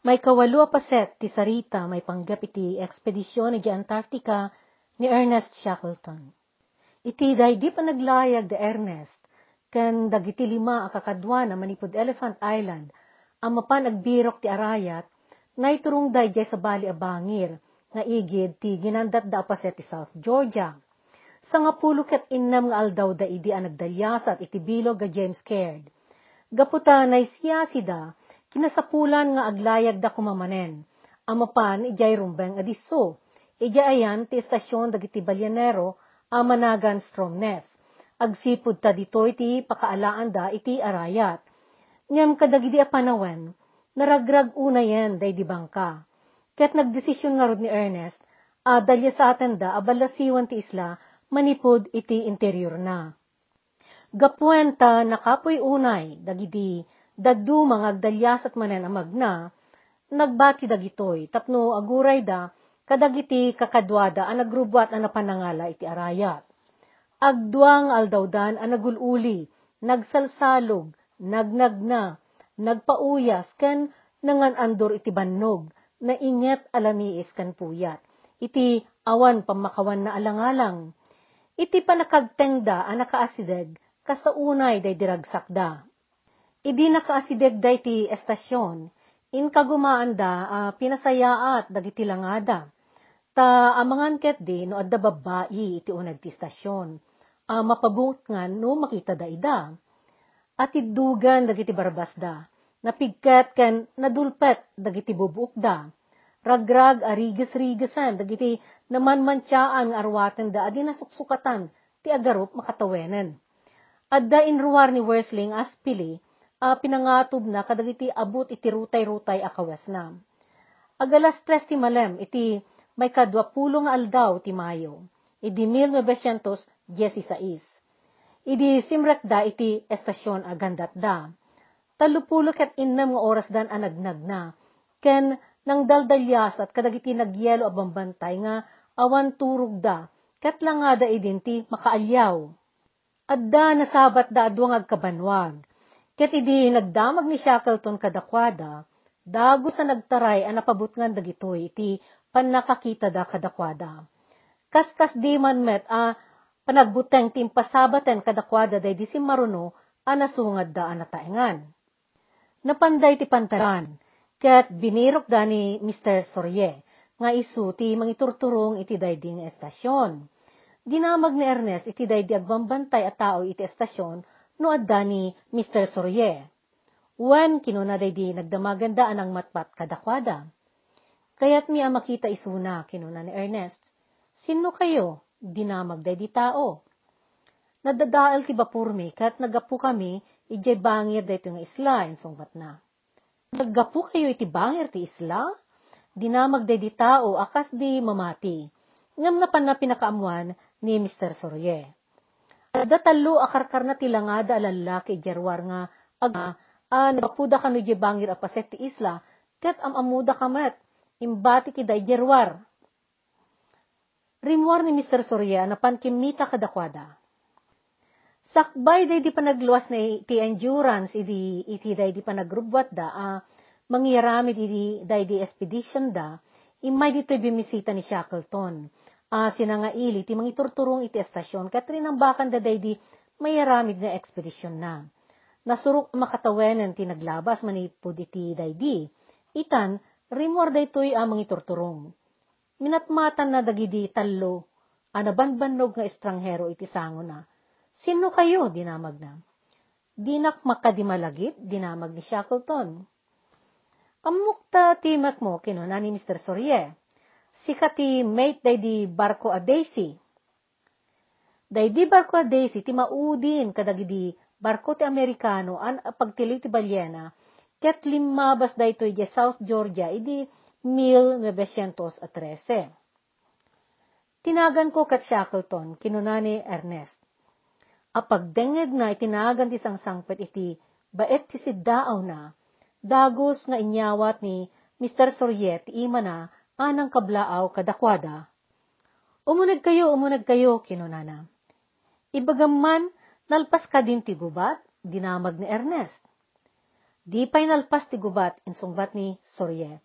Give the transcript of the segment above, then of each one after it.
May kawalo paset ti sarita may panggap iti ekspedisyon ni Antarctica ni Ernest Shackleton. Iti day di pa naglayag de Ernest, ken dagiti lima akakadwa na manipod Elephant Island, ang mapan agbirok ti arayat, na iturong day sa bali a bangir, nga igid ti ginandat da paset ti South Georgia. Sa nga pulo ket innam nga aldaw da idi ang nagdalyasat iti bilog ga James Caird. Gaputa na siya sida, kinasapulan nga aglayag da kumamanen. Amapan, ijay rumbeng adiso. Ijay ayan ti estasyon dagiti balyanero, amanagan Stromness. Agsipud ta ditoy ti pakaalaan da iti arayat. Ngam kadagidi a panawen, naragrag una yan day di bangka. Ket nagdesisyon nga ni Ernest, a sa atin da abalasiwan ti isla, manipod iti interior na. Gapuenta nakapoy unay, dagidi Dagdu mga agdalyas at manen amag na, nagbati dagitoy, tapno aguray da, kadagiti kakadwada ang nagrubwat ang napanangala iti arayat. Agduang aldawdan ang nagululi, nagsalsalog, nagnagna, nagpauyas, ken nangan andor iti bannog, na inget alamiis kan puyat. Iti awan pamakawan na alangalang. Iti panakagtengda ang nakaasideg, kasaunay day diragsakda. Idi nakaasideg day ti estasyon, in kagumaan da, uh, pinasayaat dagiti langada. Ta amangan ket di no adda babayi iti unag ti estasyon. Uh, mapabungot nga no makita da ida. At idugan dagiti barbas da. Napigket ken nadulpet dagiti bubuok da. Ragrag ariges-rigesan dagiti naman mantyaan arwaten da adi nasuksukatan ti agarop makatawenen. Adda inruwar ni Wersling as pili uh, pinangatob na kadagiti abot iti rutay-rutay akawas na. Agalas tres ti malem, iti may kadwapulo nga aldaw ti Mayo, idi 1916. Idi simrek da iti estasyon agandat da. Talupulo ket innam nga oras dan anagnag na, ken nang daldalyas at kadagiti nagyelo a bambantay nga awan turog da, ket lang nga da idinti makaalyaw. Adda nasabat da adwang agkabanwag, Ket idi nagdamag ni Shackleton kadakwada, dago sa nagtaray ang napabutngan dagitoy iti panakakita da kadakwada. Kaskas di man met a panagbuteng timpasabaten kadakwada day di si maruno a nasungad da anataengan. Napanday ti pantaran, ket binirok da ni Mr. Sorye, nga isu ti mangiturturong iti dayding estasyon. Dinamag ni Ernest iti daydi agbambantay a tao iti estasyon no adda ni Mr. Sorye. Wan kinunaday di nagdamaganda anang matpat kadakwada. Kaya't mi makita isuna kinuna ni Ernest. Sino kayo? Dinamagday di tao. Nadadaal ti bapurmi kat nagapu kami ijay bangir dayto nga isla insungbat na. Naggapu kayo iti bangir ti isla? Dinamagday di tao akas di mamati. Ngam na pan na pinakaamuan ni Mr. Sorye. Ada talo akarkar na tilangada alalaki jerwar nga aga a nagapuda kanu je bangir apaset ti isla ket am amuda kamet imbati ki day jerwar. Rimwar ni Mr. Soria na pankimita kadakwada. Sakbay day di panagluwas na ti endurance idi iti day di panagrubwat da a mangyaramid idi day di expedition da imay dito bimisita ni Shackleton uh, sinangaili ti mangiturturong iti estasyon kat rinambakan daday di mayaramid na ekspedisyon na. Nasurok makatawenen ti naglabas manipod iti daydi. Itan, rimor daytoy a mangiturturong. Minatmatan na dagidi tallo, anabanbanog nga estranghero iti sango na. Sino kayo? Dinamag na. Dinak makadimalagit, dinamag ni Shackleton. Amukta timat mo, kinuna ni Mr. Sorye sika ti mate day di barko a Daisy. Day di barko a Daisy, ti maudin kadagidi barko ti Amerikano an pagtili ti balyena, ket limabas day to di South Georgia, idi 1913. Tinagan ko kat Shackleton, kinunani Ernest. Apagdengeg na itinagan ti sangsangpet iti baet ti siddaaw na, dagos nga inyawat ni Mr. Soryet ti ima na anang kablaaw kadakwada. Umunag kayo, umunag kayo, kinunana. Ibagaman, nalpas ka din ti gubat, dinamag ni Ernest. Di pa'y nalpas ti gubat insungbat ni Sorye.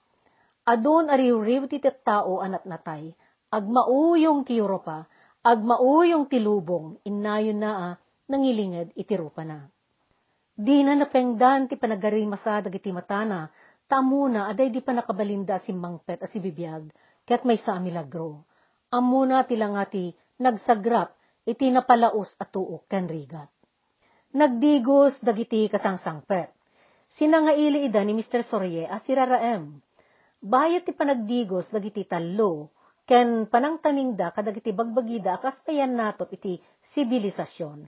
Adon ariw-riw ti tao anat natay, agmauyong ti Europa, agmauyong ti lubong, inayon na a, nangilinged iti rupa na. Di na napengdan ti panagarimasa dagiti matana, taamuna aday di pa nakabalinda si mangpet at si bibiyag, ket may sa milagro. Amuna tila nga nagsagrap, iti napalaos at tuok ken rigat. Nagdigos dagiti kasangsangpet. Sinangaili ida ni Mr. Sorye as siraraem. Bayat ti panagdigos dagiti tallo, ken panangtamingda kadagiti bagbagida kaspayan natot iti sibilisasyon.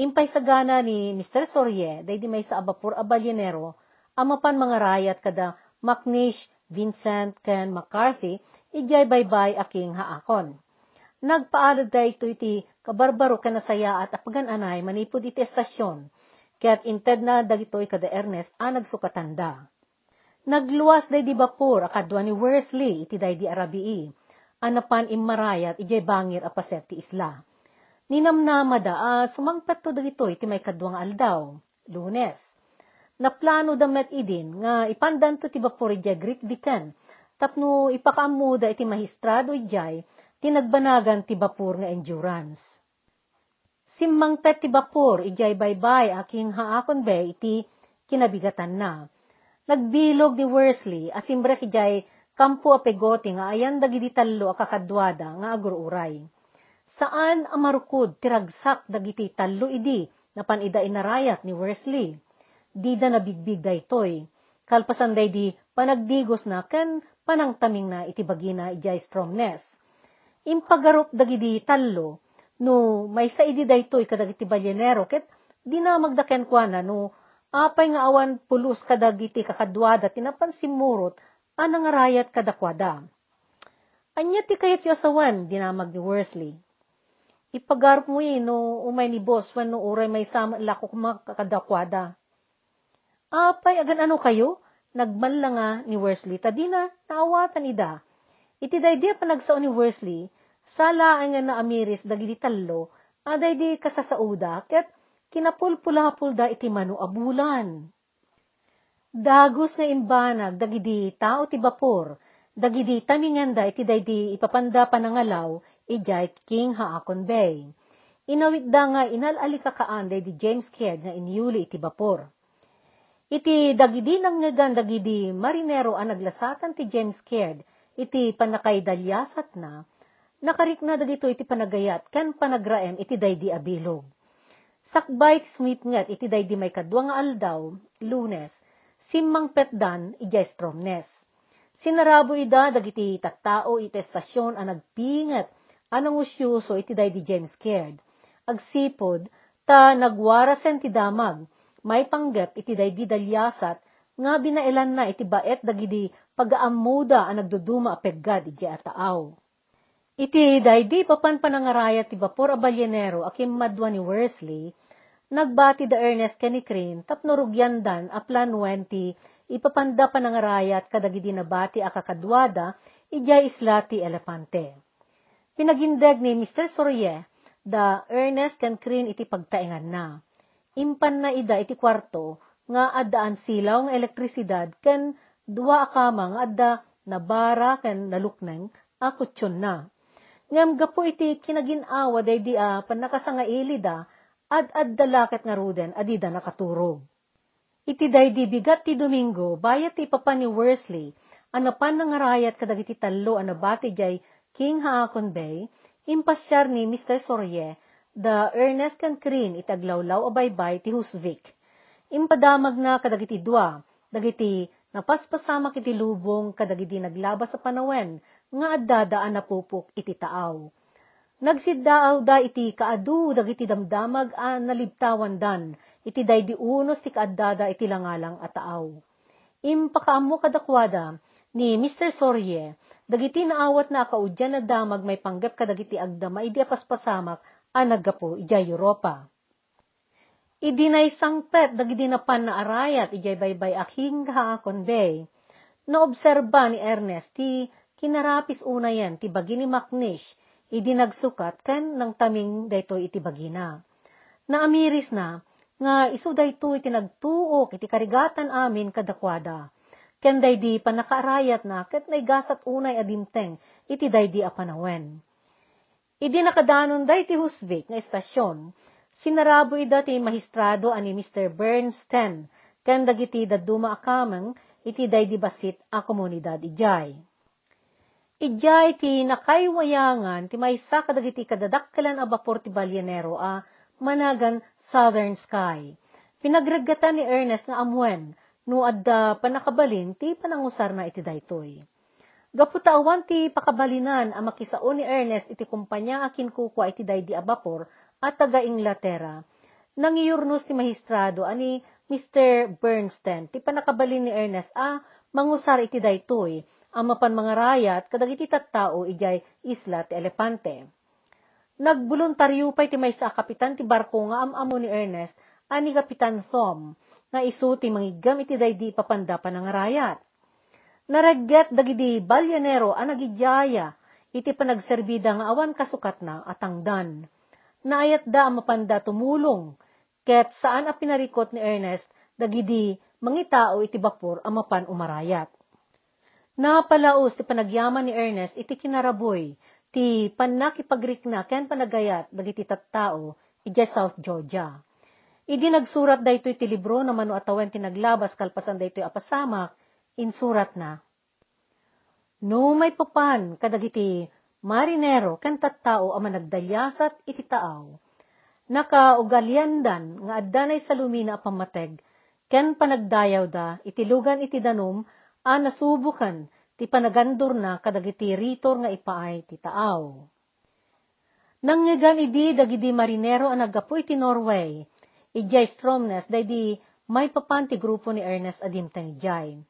Impay sagana ni Mr. Sorye, day di may sa abapur abalyenero, amapan mga rayat kada Macnish, Vincent, ken McCarthy, ijay baybay aking haakon. Nagpaalad da ito iti kabarbaro ka nasaya at apagan anay manipod iti estasyon, kaya't inted na dagitoy kada Ernest a nagsukatanda. Nagluwas day di bapur akadwa ni Worsley iti day di Arabii, anapan immarayat ijay bangir apaset ti isla. Ninamnamada a uh, sumangpet to dagitoy iti may kadwang aldaw, lunes. Naplano damet idin nga ipandan to ti bapur ijay Greek Vican, tapno ipakaamuda iti mahistrado ijay tinagbanagan ti bapur nga endurance. Simmang pet ti bapur, ijay baybay aking haakon be iti kinabigatan na. Nagbilog ni Worsley, asimbrek ijay kampo apegoti nga ayan dagiti tallo akakadwada nga agururay. Saan amarukod tiragsak dagiti tallo idi na panida inarayat ni Worsley. Di da nabigbig daytoy. Kalpasan day di panagdigos na ken panangtaming na iti bagina ijay stromness impagarup dagidi tallo, no may sa idi daytoy kadagiti balyenero, ket di na magdaken kwa na, no apay nga awan pulos kadagiti kakadwada, tinapan simurot, anang arayat kadakwada. Anya ti kayat yu asawan, dinamag ni Worsley. Ipagarup mo eh, no umay ni boss, wan no uray may sama lako makakadakwada. Apay, agan ano kayo? Nagmanla nga ni Worsley, tadina, naawatan ida Iti daydi pa nagsao ni Worsley, sala nga na amiris dagiti tallo, aday di kasasauda, ket kinapulpulapulda iti manu abulan. Dagos nga imbanag dagidi tao ti bapor, dagidi taminganda iti daydi ipapanda panangalaw, ijay King Haakon Bay. Inawit da nga inalalikakaan di James Kidd nga inyuli iti bapor. Iti dagidi nang ngagan dagidi marinero ang naglasatan ti James Kidd, iti panakay dalyasat na, nakarik na dagito iti panagayat, kan panagraem iti daydi abilog. Sakbay Smith ngat iti daydi may kadwa nga aldaw, lunes, simmang petdan ijay stromnes. Sinarabo ida dagiti tattao iti estasyon ang nagpingat anang usyuso iti daydi James Caird. Agsipod, ta nagwarasen ti damag, may panggap iti daydi dalyasat, nga binailan na iti baet dagidi pagaamuda ang nagduduma apeggad iti ataaw. Iti daydi papan panangaraya ti Vapor Abalyenero akim madwa ni Worsley, nagbati da Ernest Kenikrin tapno rugyandan a planuan ti ipapanda panangarayat kadagidi nabati akakadwada ijay isla ti Elepante. Pinagindeg ni Mr. Sorye da Ernest Kenikrin iti pagtaingan na. Impan na ida iti kwarto nga addaan silaw nga elektrisidad ken dua akama nga adda nabara ken nalukneng akutsyon na. Ngam gapo iti kinaginawa day di a panakasanga ilida ad ad dalaket nga ruden adida nakaturog. Iti day di bigat ti Domingo bayat ti papa ni Worsley anapan nga rayat kadagiti tallo anabati jay King Haakon Bay impasyar ni Mr. Sorye the Ernest Cancrin itaglawlaw abaybay ti Husvik impadamag na kadagiti dua, dagiti napaspasama kiti lubong kadagiti naglabas sa panawen, nga addadaan na pupok iti taaw. Nagsiddaaw da iti kaadu dagiti damdamag a nalibtawan dan, iti daydi unos ti kaaddada iti langalang at taaw. Impakaammo kadakwada ni Mr. Sorye, dagiti naawat na kaudyan na damag may panggap kadagiti agdama idi apaspasamak a naggapo ijay Europa. Idinay sangpet dagiti napan na arayat ijay baybay aking haakon day. Naobserba ni Ernest ti kinarapis una yan ti bagi ni Macnish idi nagsukat ken nang taming daytoy iti bagina. Naamiris na nga isu dayto iti nagtuok iti karigatan amin kadakwada. Ken daydi panakaarayat na ket naigasat unay adimteng iti daydi a panawen. Idi nakadanon day ti Husvik nga estasyon, sinarabo ida ti mahistrado ani Mr. Bernstein, ken dagiti daduma akameng iti daydi basit a komunidad ijay. Ijay ti nakaywayangan ti maysa kadagiti kadadakkelan a bapor ti balyanero a managan Southern Sky. Pinagragatan ni Ernest nga amwen, no adda panakabalin ti panangusar na iti daytoy. Gaputawan ti pakabalinan ang makisao ni Ernest iti kumpanya akin kukwa iti daydi abapor at taga Inglaterra. Nangiurnos ti mahistrado ani Mr. Bernstein ti panakabalin ni Ernest a mangusar iti daytoy ang mapan mga rayat kadagiti tattao ijay isla ti Elepante. Nagbuluntaryo pa'y ti may sa kapitan ti barko nga amamo ni Ernest ani Kapitan Thom nga isu ti iti daydi papanda pa ng rayat. Naregget dagidi balyanero a nagijaya iti panagserbida nga awan kasukat na atangdan. Naayat da mapanda tumulong ket saan a pinarikot ni Ernest dagidi mangitao iti bapor a mapan umarayat. Napalaos ti panagyaman ni Ernest iti kinaraboy ti panakipagrikna ken panagayat dagiti tattao iti South Georgia. Idi nagsurat dayto iti libro na mano atawen ti naglabas kalpasan dayto apasamak, insurat na. No may papan kadagiti marinero ken tattao a managdalyasat iti taaw. Nakaugaliandan nga addanay sa lumina pamateg ken panagdayaw da iti lugan iti danom a nasubukan ti panagandor na kadagiti ritor nga ipaay ti taaw. Nangyagan idi dagidi marinero a naggapu iti Norway, ijay Stromness daydi may papan ti grupo ni Ernest Adimtang ijay.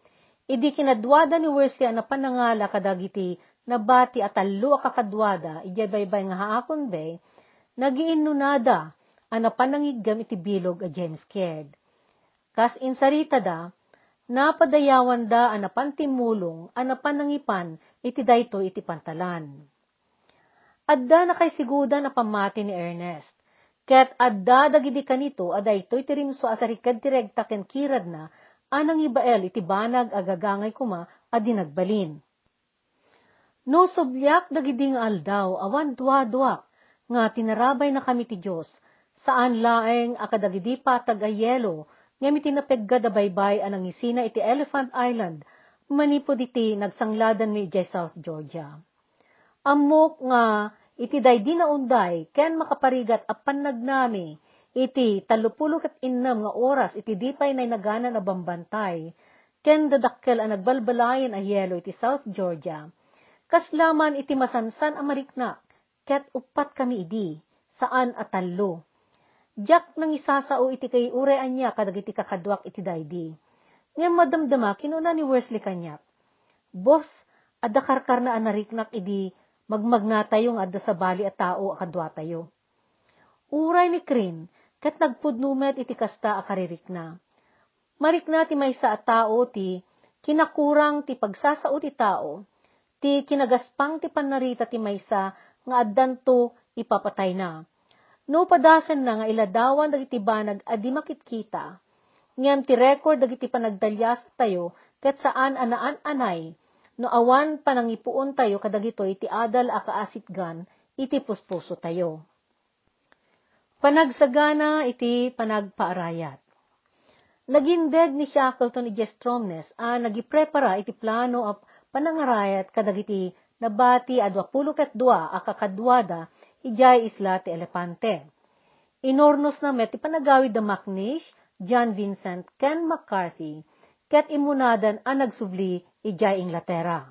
Idi kinadwada ni Wesley na panangala kadagiti nabati at talo kakadwada ijay baybay nga haakon bay, nagiinunada ana panangigam iti bilog a James Caird. Kas insarita da, napadayawan da anapan timulong anapan nangipan iti dayto iti pantalan. Adda na kay siguda na pamati ni Ernest. Ket adda dagidi kanito aday ito'y tirimso asarikad tiregta ken kirad na anang ibael iti banag agagangay kuma adi nagbalin. No sublyak dagidi nga aldaw awan dua-duak nga tinarabay na kami ti Diyos saan laeng akadagidi patag a yelo ngem iti napegga da baybay anang isina iti Elephant Island, manipod iti nagsangladan mi iti South Georgia. Amok nga iti daydi na unday, ken makaparigat apan nagnami, iti talupulo kat innam nga oras iti dipay na nagana na bambantay, ken dadakkel ang nagbalbalayan a yelo iti South Georgia. Kaslaman iti masansan a mariknak, ket upat kami idi, saan atallo Jack nang isasao iti kay urean niya kadagiti kakadwak iti daydi. Ngem madamdama kinuna ni Wesley kanyak. Boss, adda karkar na anariknak idi magmagna tayo nga adda sa bali at tao akadwa tayo. Uray ni Krin, kat nagpudnumet iti kasta akaririk na. Marik na ti may sa tao ti kinakurang ti pagsasao ti tao, ti kinagaspang ti panarita ti maysa nga addanto ipapatay na No padasan na nga iladawan dagiti banag adi makitkita. Ngem ti record dagiti panagdalyas tayo ket saan anaan anay no awan panangipuon tayo kadagito iti adal a kaasitgan iti puspuso tayo. Panagsagana iti panagpaarayat. Nagindeg ni Shackleton iti Stromness a nagiprepara iti plano of panangarayat kadagiti nabati adwa pulo ket dua a kakadwada ijay isla ti Elepante. Inornos na met ipanagawid da Macnish, John Vincent, Ken McCarthy, ket imunadan ang nagsubli ijay Inglaterra.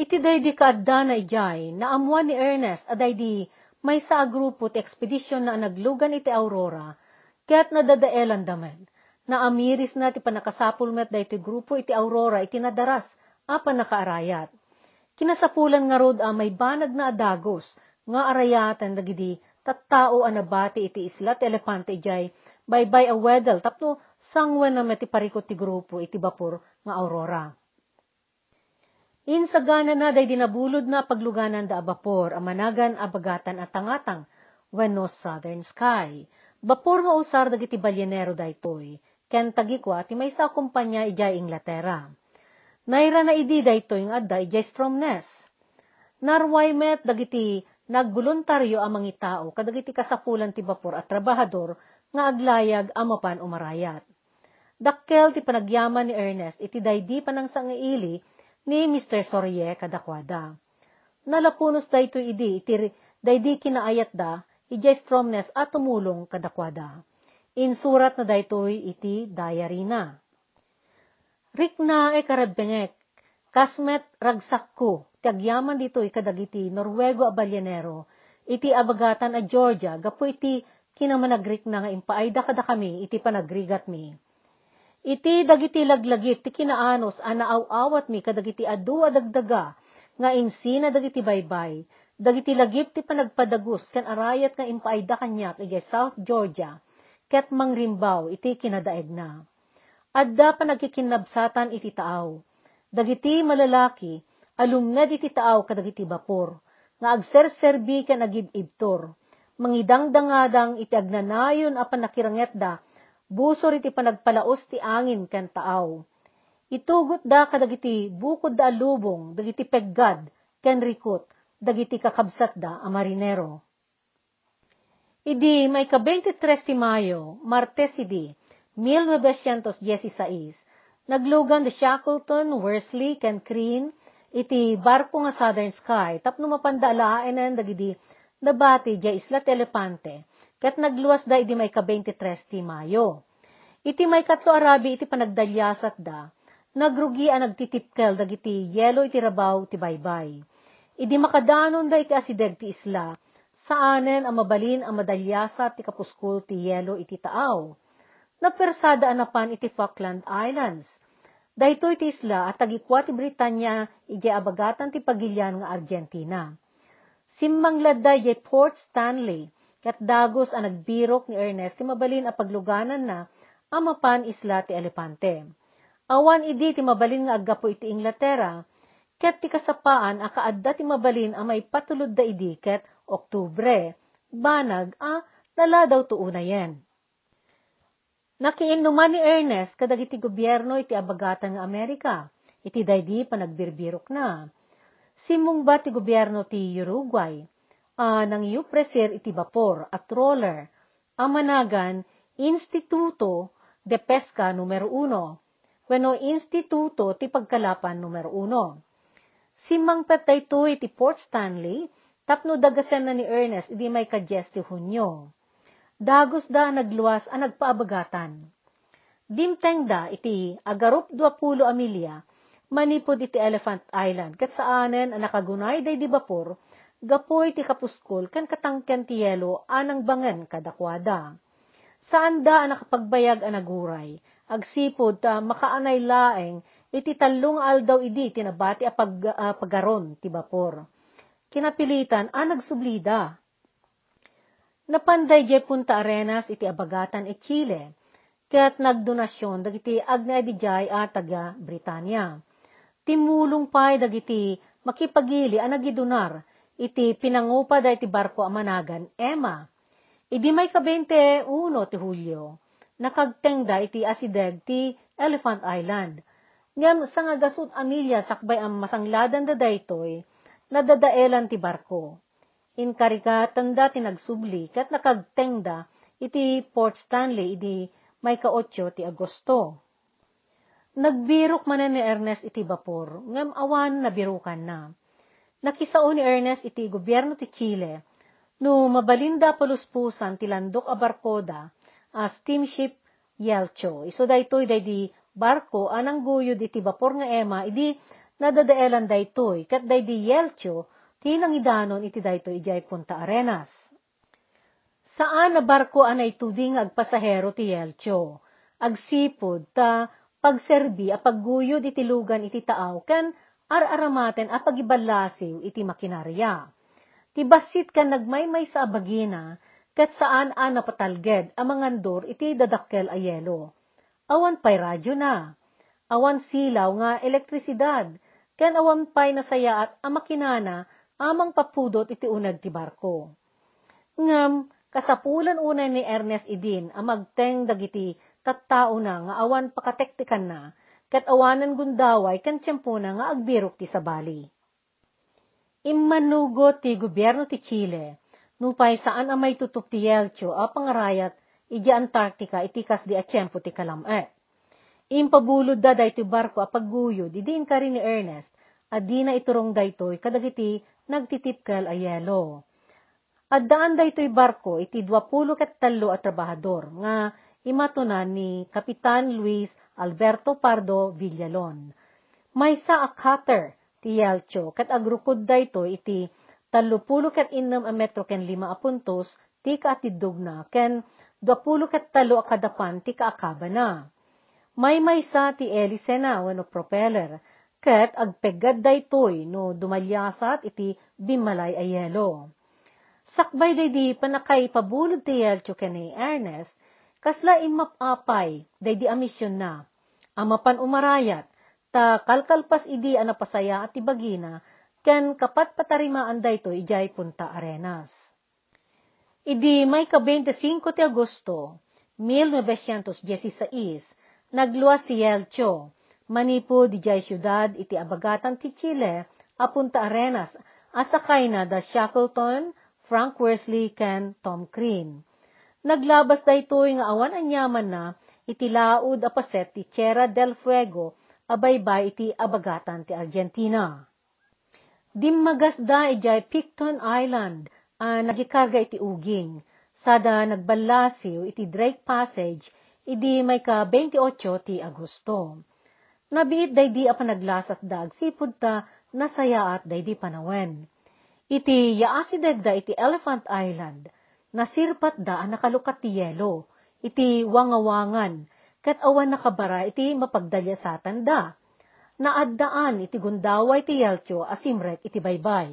Iti day di kaadda na ijay, naamuan ni Ernest aday di may sa grupo ti ekspedisyon na naglugan iti Aurora, ket nadadaelan damen, na amiris na ti panakasapul met iti grupo iti Aurora iti nadaras, apa nakaarayat. Kinasapulan nga rod a may banag na adagos, nga arayatan dagidi tattao anabati iti isla ti elepante ijay baybay a wedel tapno sangwen na meti parikot ti grupo iti bapor nga aurora. Insagana na day dinabulod na pagluganan da abapor amanagan abagatan at tangatang when no southern sky. Bapor nga usar dagiti balyenero daytoy, ken tagikwa ti may sa kumpanya ijay Inglaterra. Naira na idi daytoy nga adda ijay Stromness. Narway met dagiti nagboluntaryo ang mga tao kadagiti kasapulan ti bapor at trabahador nga aglayag amapan umarayat. Dakkel ti panagyaman ni Ernest iti daydi panang sangaili ni Mr. Sorye kadakwada. Nalapunos dayto idi iti daydi kinaayat da ijay stromness at tumulong kadakwada. Insurat na daytoy iti diary na. Rikna e karadbengek, kasmet ragsakko, Kagyaman dito ikadagiti Norwego a balyanero, iti abagatan a Georgia, gapo iti kinamanagrik na nga impaayda kada kami, iti panagrigat mi. Iti dagiti laglagit, ti kinaanos, anaaw-awat mi kadagiti adu adagdaga, nga insina dagiti baybay, dagiti lagip ti panagpadagus, kan arayat nga impaayda kanyak, iti South Georgia, ket mangrimbaw, iti kinadaeg na. Adda pa nagkikinabsatan iti taaw. Dagiti malalaki, alumnad iti taaw kadagiti bapor, nga agserserbi ken agibibtor, mangidangdangadang iti agnanayon a panakiranget da, busor iti panagpalaos ti angin ken taaw. Itugot da kadagiti bukod da alubong, dagiti peggad, ken rikot, dagiti kakabsat da a marinero. Idi may ka 23 ti Mayo, Martes idi, 1916, naglugan the Shackleton, Worsley, ken Crean, iti barko nga Southern Sky, tapno mapandalaen na dagidi nabati di Isla Telepante, kat nagluwas da iti may ka-23 ti Mayo. Iti may katlo arabi iti panagdalyasat da, nagrugi ang nagtitipkel dagiti yelo iti rabaw ti baybay. Idi makadanon da iti asideg ti isla, saanen ang mabalin ang madalyasat ti kapuskul ti yelo iti taaw. Napersada anapan iti Falkland Islands, Dahito iti isla at tagikwa ti Britanya iti abagatan ti pagilyan nga Argentina. Simmang ladda iti Port Stanley, kat dagos ang nagbirok ni Ernest ti mabalin a pagluganan na amapan isla ti Elepante. Awan idi ti mabalin nga aggapo iti Inglaterra, ket ti kasapaan a kaadda ti mabalin a may patulod da idi ket Oktubre, banag a naladaw tuunayen. Nakiinuman ni Ernest kadagiti gobyerno iti abagatan nga Amerika. Iti daydi panagbirbirok na. Simong ba ti gobyerno ti Uruguay? Uh, nang presir iti vapor at roller. Amanagan, Instituto de Pesca numero 1. Weno Instituto ti Pagkalapan numero 1. Simang petay to iti Port Stanley, tapno dagasen na ni Ernest, idi may kadyes ti Hunyo dagos da nagluwas a nagpaabagatan. Dimteng da iti agarup 20 amilya, manipod iti Elephant Island, kat saanen ang nakagunay day di bapor, gapoy ti kapuskol kan katangken ti yelo anang bangen kadakwada. Saan da nakapagbayag ang naguray, agsipod ta makaanay laeng, iti talong aldaw idi tinabati a pag, uh, pagaron ti bapor. Kinapilitan a nagsublida, Napanday jay punta arenas iti abagatan e Chile, ket nagdonasyon dagiti agna dijay a taga Britanya. Timulong pay dagiti makipagili a nagidunar iti pinangupa da iti barko amanagan Emma. Idi may kabente uno ti Hulyo, nakagtengda iti asideg ti Elephant Island. Ngam sa nga gasut amilya sakbay ang masangladan da daytoy, nadadaelan ti barko inkarikatan da tinagsubli kat nakagtengda iti Port Stanley iti may kaotyo ti Agosto. Nagbirok man ni Ernest iti bapor, ngam awan nabirukan na. Nakisao ni Ernest iti gobyerno ti Chile, no mabalinda paluspusan ti landok a barkoda a steamship Yelcho. Iso daytoy day di barko anang guyod iti bapor nga ema, idi nadadaelan daytoy, kat day di Yelcho, tinang idanon iti dayto ijay punta arenas. Saan na barko anay tuding agpasahero ti Yelcho, agsipod ta pagserbi a pagguyod iti lugan iti taaw ken ar-aramaten a pagibalasiw iti makinarya. Ti basit kan nagmaymay sa abagina, kat saan a napatalged a mangandor iti dadakkel a yelo. Awan pay radyo na, awan silaw nga elektrisidad, ken awan pay nasaya at a makinana amang papudot iti unag ti barko. Ngam, kasapulan unay ni Ernest Idin ang magteng dagiti tattao na nga awan pakatektikan na, kat awanan gundaway kan tiyempo na nga agbirok ti sabali. Immanugo ti gobyerno ti Chile, nupay saan amay tutup ti Yelcho a pangarayat iji Antarctica itikas di atiyempo ti kalame. Impabulod da daytoy barko a pagguyod, idiin ka rin ni Ernest, at di na iturong daytoy kadagiti nagtitipkal a yelo. At daan daytoy barko iti 20 ket a trabahador nga imatunan ni Kapitan Luis Alberto Pardo Villalon. May sa a cutter ti Yelcho ket agrukod dayto iti talupulo ket innem a metro ken lima a puntos ti kaatidog na ken duapulo ket talo a kadapan ti kaakaba na. May maysa ti elise na wano propeller ket agpeggad daytoy no dumalyasat iti bimalay a yelo. Sakbay day di panakay pabulod ti Yelcho ken ni Ernest kasla imapapay day di amisyon na. Amapan umarayat ta kalkalpas idi ana pasaya at ibagina, ken kapat patarimaan dayto ijay punta arenas. Idi may ka 25 ti Agosto, 1916, nagluwas si Yelcho, manipo di jay syudad iti abagatan ti Chile, apunta arenas, asakay na da Shackleton, Frank Worsley, ken Tom Crean. Naglabas dayto nga awan anyaman na iti laud apaset ti Tierra del Fuego abaybay iti abagatan ti Argentina. Dimmagasda ijay Picton Island, a nagikarga iti uging, sada nagbalasiw iti Drake Passage, idi may ka 28 ti Agosto. Nabiit day di a panaglasat dag sipud ta nasayaat day di panawen. Iti yaasideg da iti Elephant Island, nasirpat da nakalukat ti yelo, iti wangawangan, kat awan nakabara iti mapagdalya sa tanda. Naaddaan iti gundaway ti Yelcho asimrek iti baybay.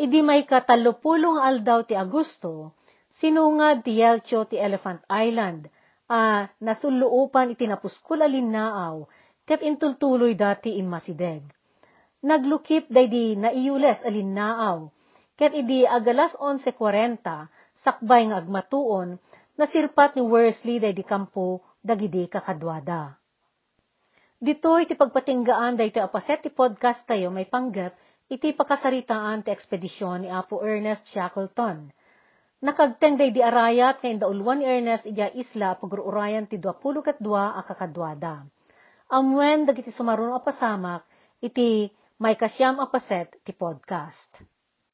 Idi may katalupulong aldaw ti Agusto, sinungad ti Yelcho ti Elephant Island, a nasuluupan iti napuskul alinnaaw, kat intultuloy dati immasideg. Naglukip day di naiyules alinnaaw, ket idi agalas 11.40, sakbay nga agmatuon, nasirpat ni Worsley day di kampo dagidi kakadwada. Dito iti pagpatinggaan day iti apaset ti podcast tayo may panggap iti pakasaritaan ti ekspedisyon ni Apo Ernest Shackleton. Nakagteng day di arayat kay daulwan ni Ernest ija isla pagruurayan ti 22 a kakadwada. Amwen dagiti sumaruno apasamak iti may kasyam apaset ti podcast.